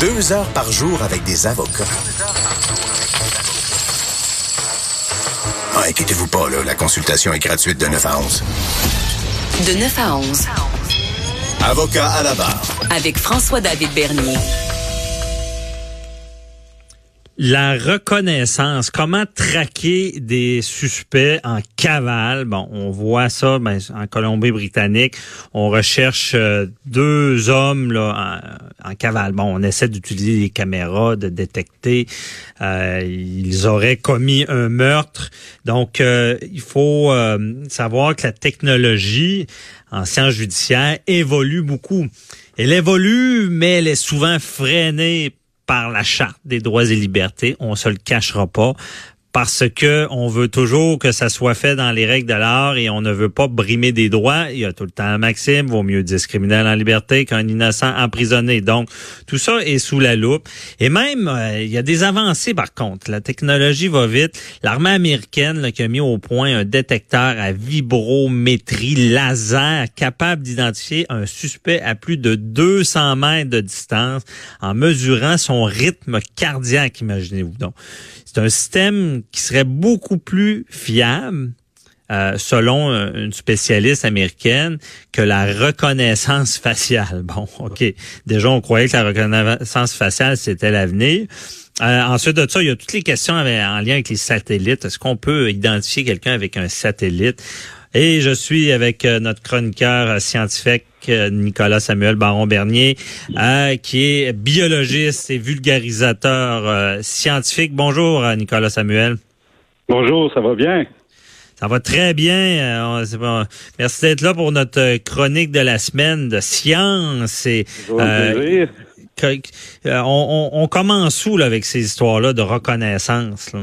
Deux heures par jour avec des avocats. Ah, inquiétez-vous pas, là, la consultation est gratuite de 9 à 11. De 9 à 11. Avocat à la barre. Avec François-David Bernier. La reconnaissance, comment traquer des suspects en cavale? Bon, on voit ça ben, en Colombie-Britannique. On recherche euh, deux hommes là, en, cavale. Bon, on essaie d'utiliser les caméras, de détecter. Euh, ils auraient commis un meurtre. Donc, euh, il faut savoir que la technologie en sciences judiciaires évolue beaucoup. Elle évolue, mais elle est souvent freinée par la charte des droits et libertés, on se le cachera pas parce que on veut toujours que ça soit fait dans les règles de l'art et on ne veut pas brimer des droits. Il y a tout le temps un maxime, vaut mieux discriminer en liberté qu'un innocent emprisonné. Donc, tout ça est sous la loupe. Et même, euh, il y a des avancées par contre. La technologie va vite. L'armée américaine qui a mis au point un détecteur à vibrométrie laser capable d'identifier un suspect à plus de 200 mètres de distance en mesurant son rythme cardiaque, imaginez-vous donc. C'est un système qui serait beaucoup plus fiable, euh, selon une spécialiste américaine, que la reconnaissance faciale. Bon, OK. Déjà, on croyait que la reconnaissance faciale, c'était l'avenir. Euh, ensuite de ça, il y a toutes les questions en lien avec les satellites. Est-ce qu'on peut identifier quelqu'un avec un satellite? Et je suis avec euh, notre chroniqueur euh, scientifique euh, Nicolas Samuel Baron-Bernier, qui est biologiste et vulgarisateur scientifique. Bonjour Nicolas Samuel. Bonjour, ça va bien? Ça va très bien. Merci d'être là pour notre chronique de la semaine de science. Et, euh, on, on, commence où là, avec ces histoires-là de reconnaissance? Là?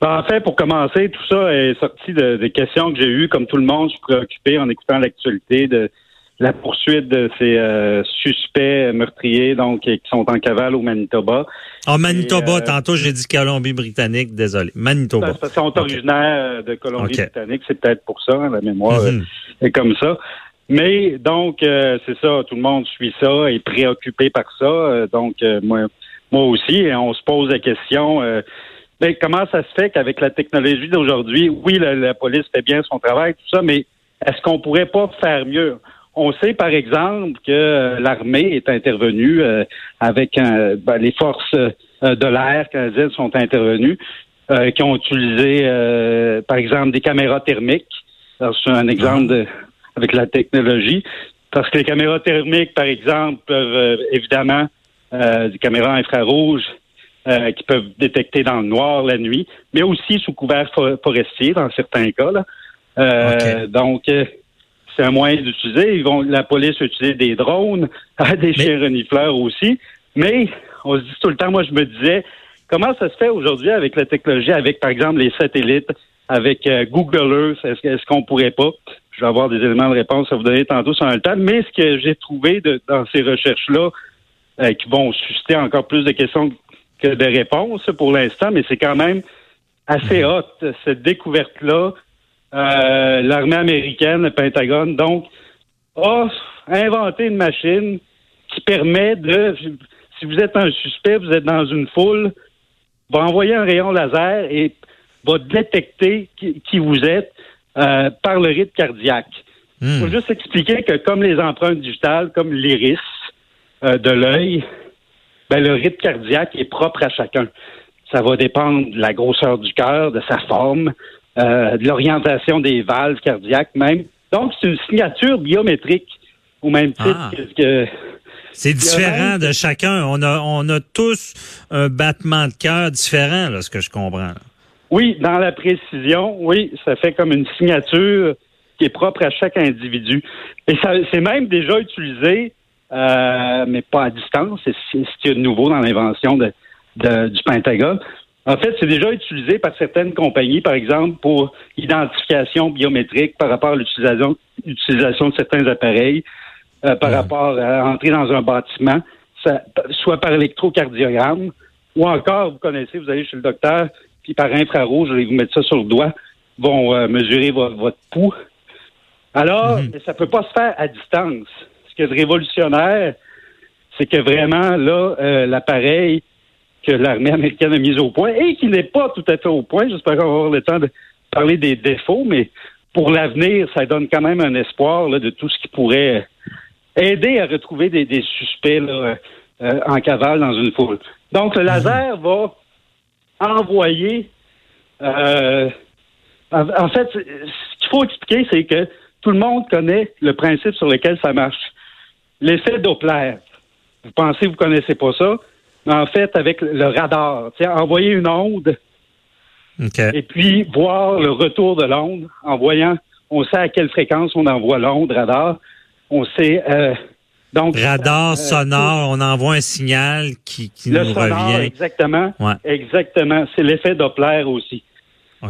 Ben, en fait, pour commencer, tout ça est sorti de, des questions que j'ai eues, comme tout le monde, je suis préoccupé en écoutant l'actualité de la poursuite de ces euh, suspects meurtriers, donc qui sont en cavale au Manitoba. En Manitoba, euh, tantôt j'ai dit Colombie-Britannique, désolé. Manitoba. Ils sont originaires de Colombie-Britannique, c'est peut-être pour ça, hein, la mémoire mhm. est comme ça. Mais donc, euh, c'est ça, tout le monde suit ça, est préoccupé par ça. donc, moi, moi aussi, et on se pose la question mais comment ça se fait qu'avec la technologie d'aujourd'hui, oui, la, police fait bien son travail, tout ça, mais est-ce qu'on pourrait pas faire mieux? On sait, par exemple, que euh, l'armée est intervenue euh, avec ben, les forces euh, de l'air canadiennes sont intervenues, qui ont utilisé, par exemple, des caméras thermiques. C'est un exemple de, avec la technologie. Parce que les caméras thermiques, par exemple, peuvent évidemment, des caméras infrarouges, euh, qui peuvent détecter dans le noir la nuit, mais aussi sous couvert forestier dans certains cas. Là. Euh, Donc, euh, c'est un moyen d'utiliser. Ils vont, la police utiliser des drones, des chiens renifleurs aussi. Mais on se dit tout le temps, moi je me disais, comment ça se fait aujourd'hui avec la technologie, avec par exemple les satellites, avec Google Earth, est-ce, est qu'on pourrait pas? Je vais avoir des éléments de réponse à vous donner tantôt sur un temps. Mais ce que j'ai trouvé de, dans ces recherches-là, qui vont susciter encore plus de questions que de réponses pour l'instant, mais c'est quand même assez mhm. hot, cette découverte-là. Euh, l'armée américaine, le Pentagone, donc, a inventé une machine qui permet de, si vous êtes un suspect, vous êtes dans une foule, va envoyer un rayon laser et va détecter qui, vous êtes euh, par le rythme cardiaque. Il hmm. faut juste expliquer que comme les empreintes digitales, comme l'iris euh, de l'œil, ben, le rythme cardiaque est propre à chacun. Ça va dépendre de la grosseur du cœur, de sa forme, euh, de l'orientation des valves cardiaques même. Donc, c'est une signature biométrique au même titre ah. que, c'est différent de chacun. On a, on a tous un battement de cœur différent, là, ce que je comprends. Oui, dans la précision, oui, ça fait comme une signature qui est propre à chaque individu. Et ça, c'est même déjà utilisé euh, mais pas à distance. C'est ce qu'il y a de nouveau dans l'invention de, du Pentagone. En fait, c'est déjà utilisé par certaines compagnies, par exemple, pour identification biométrique par rapport à l'utilisation utilisation de certains appareils, euh, par rapport à entrer dans un bâtiment, soit par électrocardiogramme, ou encore, vous connaissez, vous allez chez le docteur, puis par infrarouge, je vais vous mettre ça sur le doigt, vont euh, mesurer votre pouls. Alors, mhm. ça ne peut pas se faire à distance révolutionnaire, c'est que vraiment, là, euh, l'appareil que l'armée américaine a mis au point et qui n'est pas tout à fait au point, j'espère qu'on va avoir le temps de parler des défauts, mais pour l'avenir, ça donne quand même un espoir de tout ce qui pourrait aider à retrouver des, suspects euh, en cavale dans une foule. Donc, le laser va envoyer. Euh, en, fait, ce qu'il faut expliquer, c'est que tout le monde connaît le principe sur lequel ça marche. L'effet Doppler. Vous pensez que vous connaissez pas ça, mais en fait, avec le radar, envoyer une onde. Et puis voir le retour de l'onde en voyant, on sait à quelle fréquence on envoie l'onde radar, on sait euh, donc radar euh, sonore, on envoie un signal qui, qui le nous revient. Exactement, exactement, c'est l'effet Doppler aussi.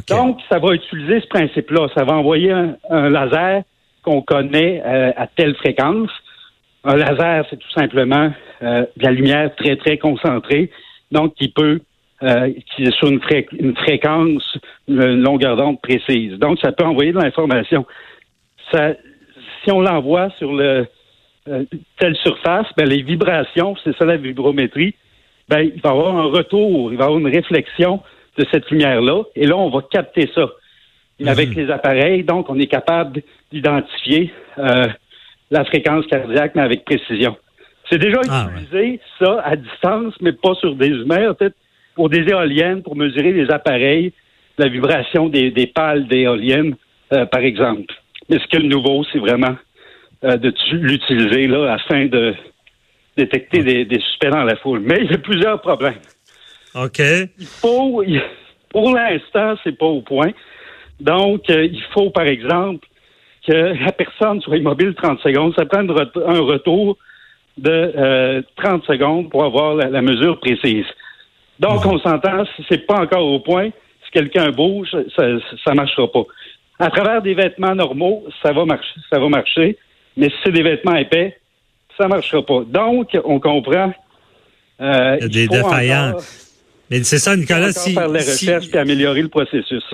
Donc ça va utiliser ce principe-là, ça va envoyer un, laser qu'on connaît euh, à telle fréquence. Un laser, c'est tout simplement de la lumière très très concentrée, donc qui peut euh, qui est sur une, fréquence, une longueur d'onde précise. Donc, ça peut envoyer de l'information. Ça, si on l'envoie sur le euh, telle surface, ben, les vibrations, c'est ça la vibrométrie, ben, il va y avoir un retour, il va y avoir une réflexion de cette lumière-là, et là, on va capter ça. Avec mhm. les appareils, donc, on est capable d'identifier euh, la fréquence cardiaque, mais avec précision. C'est déjà ah, utilisé, ça, à distance, mais pas sur des humains. peut-être pour des éoliennes, pour mesurer les appareils, la vibration des, pales d'éoliennes, euh, par exemple. Mais ce qui est nouveau, c'est vraiment euh, de l'utiliser là afin de détecter des, suspects dans la foule. Mais il y a plusieurs problèmes. OK. Il faut, pour l'instant, c'est pas au point. Donc, euh, il faut, par exemple, que la personne soit immobile 30 secondes. Ça prend un retour de 30 secondes pour avoir la mesure précise. Donc, on s'entend, si c'est pas encore au point, si quelqu'un bouge, ça, ça marchera pas. À travers des vêtements normaux, ça va marcher, ça va marcher, mais si c'est des vêtements épais, ça marchera pas. Donc, on comprend. Euh, il y a des défaillances. Mais c'est ça, Nicolas. Si, faire les recherches et améliorer le processus.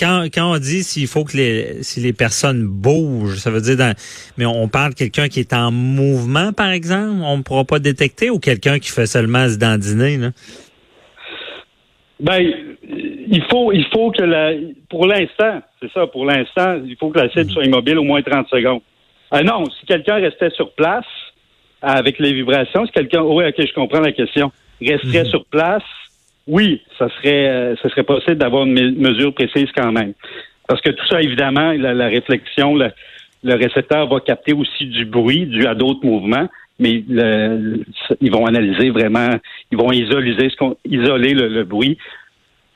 Quand, quand on dit s'il faut que les si les personnes bougent, ça veut dire dans, mais on parle de quelqu'un qui est en mouvement, par exemple, on ne pourra pas détecter ou quelqu'un qui fait seulement se dandiner, là? Ben, il faut, il faut que la, pour l'instant, c'est ça, pour l'instant, il faut que la cible mhm. soit immobile au moins 30 secondes. Ah non, si quelqu'un restait sur place avec les vibrations, si quelqu'un, oui, ok, je comprends la question, resterait mhm. sur place, oui, ça serait, euh, ça serait possible d'avoir une mesure précise quand même. Parce que tout ça, évidemment, la, réflexion, le, récepteur va capter aussi du bruit dû à d'autres mouvements mais ils vont analyser vraiment, ils vont isoler, ce qu'on, isoler le, bruit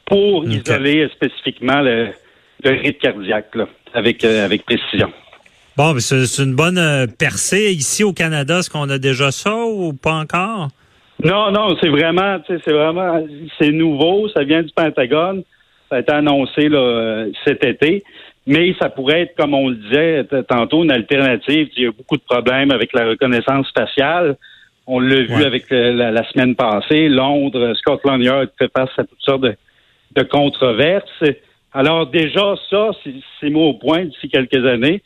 pour isoler spécifiquement le, rythme cardiaque avec, euh, avec précision. Bon, c'est une bonne euh, percée. Ici au Canada, est-ce qu'on a déjà ça ou pas encore? Non, non, c'est vraiment, c'est vraiment, c'est nouveau. Ça vient du Pentagone. Ça a été annoncé là, cet été. Mais ça pourrait être, comme on le disait tantôt, une alternative. Il y a beaucoup de problèmes avec la reconnaissance faciale. On l'a vu avec euh, la, semaine passée. Londres, Scotland Yard fait face à toutes sortes de, controverses. Alors déjà, ça, c'est mis au point d'ici quelques années.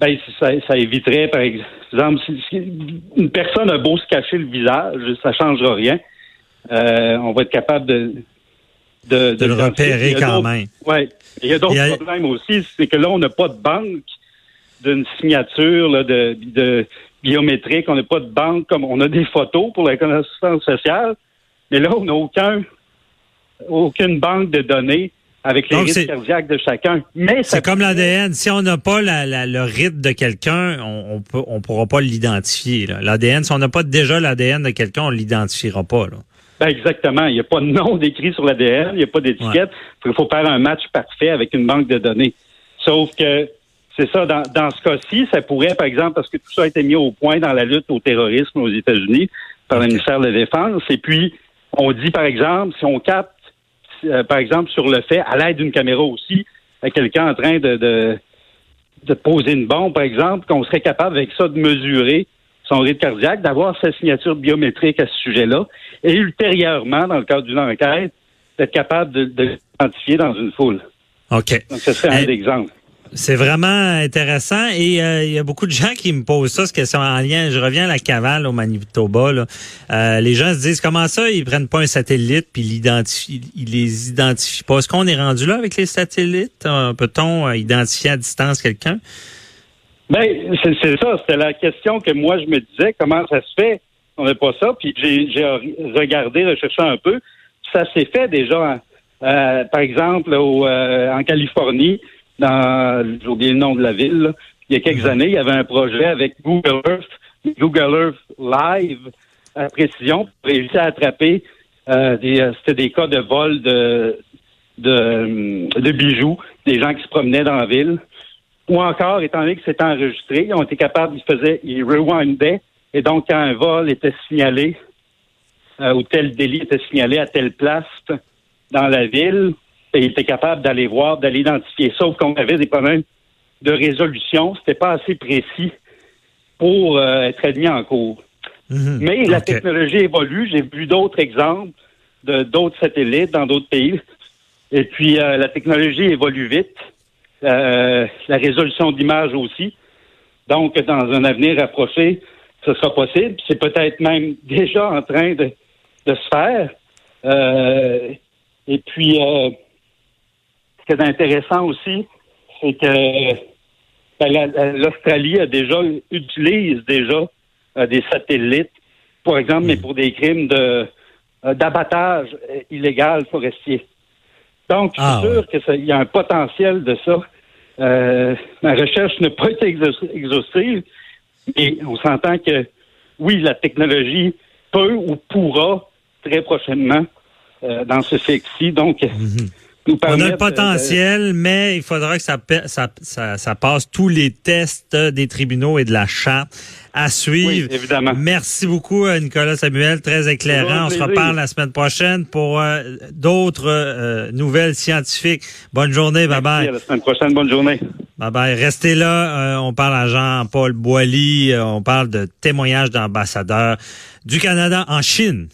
Ben, ça, éviterait, par exemple, si, une personne a beau se cacher le visage, ça ne changera rien. Euh, on va être capable de, de, le repérer quand même. Oui. Il y a d'autres problèmes aussi, c'est que là, on n'a pas de banque d'une signature de, de biométrique, on n'a pas de banque comme on a des photos pour la connaissance sociale, mais là, on n'a aucun aucune banque de données avec les risques cardiaques de chacun. Mais c'est comme l'ADN. Si on n'a pas le rythme de quelqu'un, on, on, on pourra pas l'identifier. L'ADN, si on n'a pas déjà l'ADN de quelqu'un, on l'identifiera pas. Là. Ben, exactement. Il n'y a pas de nom décrit sur l'ADN, il n'y a pas d'étiquette. Il faut faire un match parfait avec une banque de données. Sauf que c'est ça, dans, dans ce cas-ci, ça pourrait, par exemple, parce que tout ça a été mis au point dans la lutte au terrorisme aux États-Unis par le ministère de la Défense, et puis on dit, par exemple, si on capte, euh, par exemple, sur le fait, à l'aide d'une caméra aussi, quelqu'un en train de, de, de poser une bombe, par exemple, qu'on serait capable avec ça de mesurer son rythme cardiaque, d'avoir sa signature biométrique à ce sujet-là, et ultérieurement, dans le cadre d'une enquête, d'être capable de, l'identifier dans une foule. OK. Donc, ce serait un exemple. C'est vraiment intéressant et euh, il y a beaucoup de gens qui me posent ça, cette question en lien. Je reviens à la cavale au Manitoba. Là. Euh, les gens se disent comment ça, ils prennent pas un satellite puis ils, ils les identifient pas? Est-ce qu'on est rendu là avec les satellites? Euh, peut-on identifier à distance quelqu'un? Ben, c'est ça. C'était la question que moi je me disais. Comment ça se fait? On n'a pas ça. Puis j'ai regardé, recherché un peu. Ça s'est fait déjà. par exemple, au, en Californie, dans, j'ai oublié le nom de la ville, il y a quelques mhm. années, il y avait un projet avec Google Earth, Google Earth Live à précision pour réussir à attraper euh, des, euh, c'était des cas de vol de, de, de bijoux, des gens qui se promenaient dans la ville. Ou encore, étant donné que c'était enregistré, ils ont été capables, ils faisaient, ils rewindaient, et donc quand un vol était signalé, euh, ou tel délit était signalé à telle place dans la ville, il était capable d'aller voir, d'aller identifier. Sauf qu'on avait des problèmes de résolution. C'était pas assez précis pour euh, être admis en cours. Mhm. Mais la technologie évolue. J'ai vu d'autres exemples de d'autres satellites dans d'autres pays. Et puis euh, la technologie évolue vite. Euh, la résolution d'image aussi. Donc, dans un avenir rapproché, ce sera possible. C'est peut-être même déjà en train de, de se faire. et puis, ce qui est intéressant aussi, c'est que ben, l'Australie a déjà utilise déjà euh, des satellites, par exemple, mais hmm. pour des crimes de euh, d'abattage illégal forestier. Donc, je suis ah, sûr qu'il y a un potentiel de ça. Euh, ma recherche n'a pas été exhaustive, mais on s'entend que oui, la technologie peut ou pourra très prochainement dans ce sexe-ci. Donc, hmm. On a le potentiel, mais il faudra que ça, ça, ça, passe tous les tests des tribunaux et de la charte à suivre. Oui, évidemment. Merci beaucoup, euh, Nicolas Samuel. Très éclairant. On se reparle la semaine prochaine pour euh, d'autres euh, nouvelles scientifiques. Bonne journée. Bye bye. À la semaine prochaine. Bonne journée. Bye bye. Restez là. on parle à Jean-Paul Boilly. on parle de témoignages d'ambassadeurs du Canada en Chine.